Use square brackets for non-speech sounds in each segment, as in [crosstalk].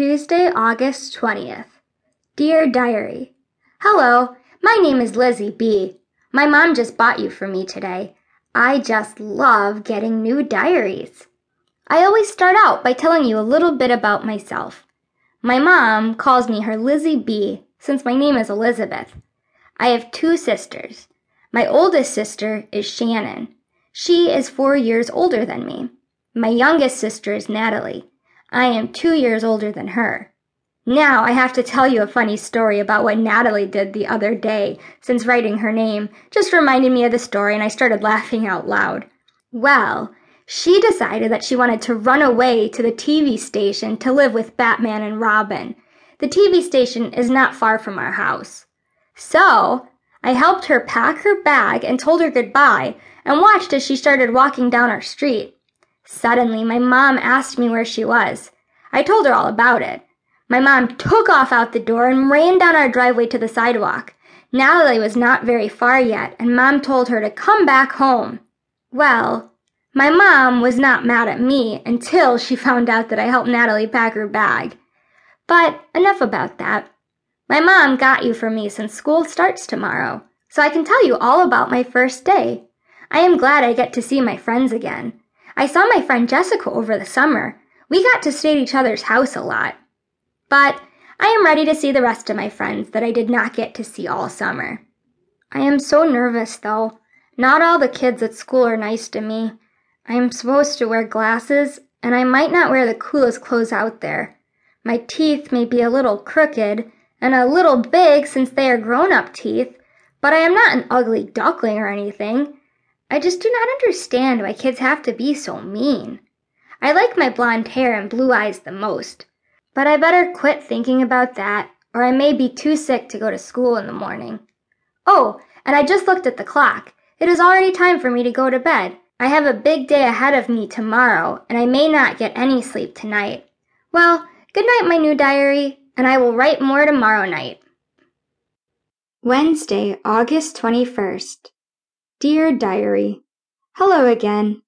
Tuesday, August 20th. Dear Diary, Hello, my name is Lizzy B. My mom just bought you for me today. I just love getting new diaries. I always start out by telling you a little bit about myself. My mom calls me her Lizzy B since my name is Elizabeth. I have two sisters. My oldest sister is Shannon. She is four years older than me. My youngest sister is Natalie. I am two years older than her. Now I have to tell you a funny story about what Natalie did the other day, since writing her name just reminded me of the story and I started laughing out loud. Well, she decided that she wanted to run away to the TV station to live with Batman and Robin. The TV station is not far from our house. So, I helped her pack her bag and told her goodbye and watched as she started walking down our street. Suddenly, my mom asked me where she was. I told her all about it. My mom took off out the door and ran down our driveway to the sidewalk. Natalie was not very far yet, and mom told her to come back home. Well, my mom was not mad at me until she [laughs] found out that I helped Natalie pack her bag. But enough about that. My mom got you for me since school starts tomorrow, so I can tell you all about my first day. I am glad I get to see my friends again. I saw my friend Jessica over the summer. We got to stay at each other's house a lot. But I am ready to see the rest of my friends that I did not get to see all summer. I am so nervous, though. Not all the kids at school are nice to me. I am supposed to wear glasses, and I might not wear the coolest clothes out there. My teeth may be a little crooked and a little big since they are grown up teeth, but I am not an ugly duckling or anything. I just do not understand why kids have to be so mean. I like my blonde hair and blue eyes the most, but I better quit thinking about that, or I may be too sick to go to school in the morning. Oh, and I just looked at the clock. It is already time for me to go to bed. I have a big day ahead of me tomorrow, and I may not get any sleep tonight. Well, good night, my new diary, and I will write more tomorrow night. Wednesday, August 21st. Dear Diary, Hello again.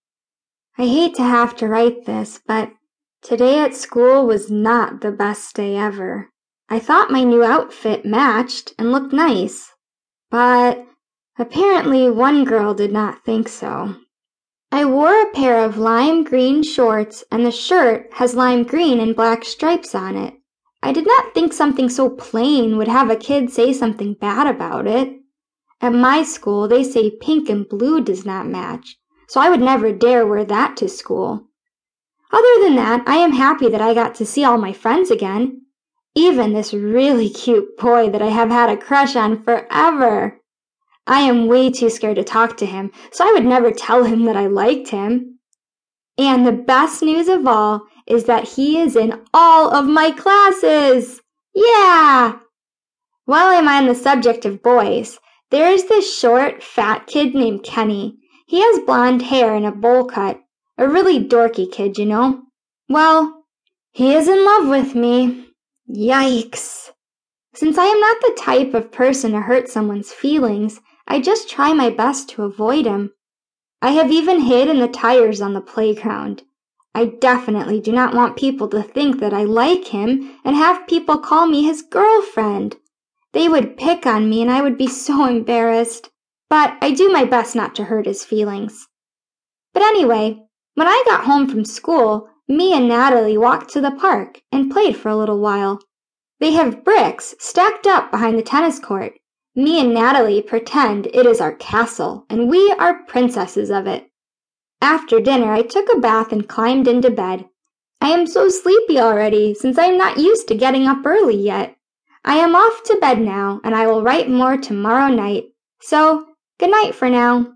I hate to have to write this, but today at school was not the best day ever. I thought my new outfit matched and looked nice, but apparently one girl did not think so. I wore a pair of lime green shorts and the shirt has lime green and black stripes on it. I did not think something so plain would have a kid say something bad about it. At my school, they say pink and blue does not match, so I would never dare wear that to school. Other than that, I am happy that I got to see all my friends again. Even this really [laughs] cute boy that I have had a crush on forever. I am way too scared to talk to him, so I would never tell him that I liked him. And the best news of all is that he is in all of my classes. Yeah! While I'm on the subject of boys, there is this short, fat kid named Kenny. He has blonde hair and a bowl cut. A really dorky kid, you know. Well, he is in love with me. Yikes. Since I am not the type of person to hurt someone's feelings, I just try my best to avoid him. I have even hid in the tires on the playground. I definitely do not want people to think that I like him and have people call me his girlfriend. They would pick on me and I would be so embarrassed. But I do my best not to hurt his feelings. But anyway, when I got home from school, me and Natalie walked to the park and played for a little while. They have bricks stacked up behind the tennis court. Me and Natalie pretend it is our castle and we are princesses of it. After dinner, I took a bath and climbed into bed. I am so sleepy already since I am not used to getting up early yet. I am off to bed now, and I will write more tomorrow night. So, good night for now.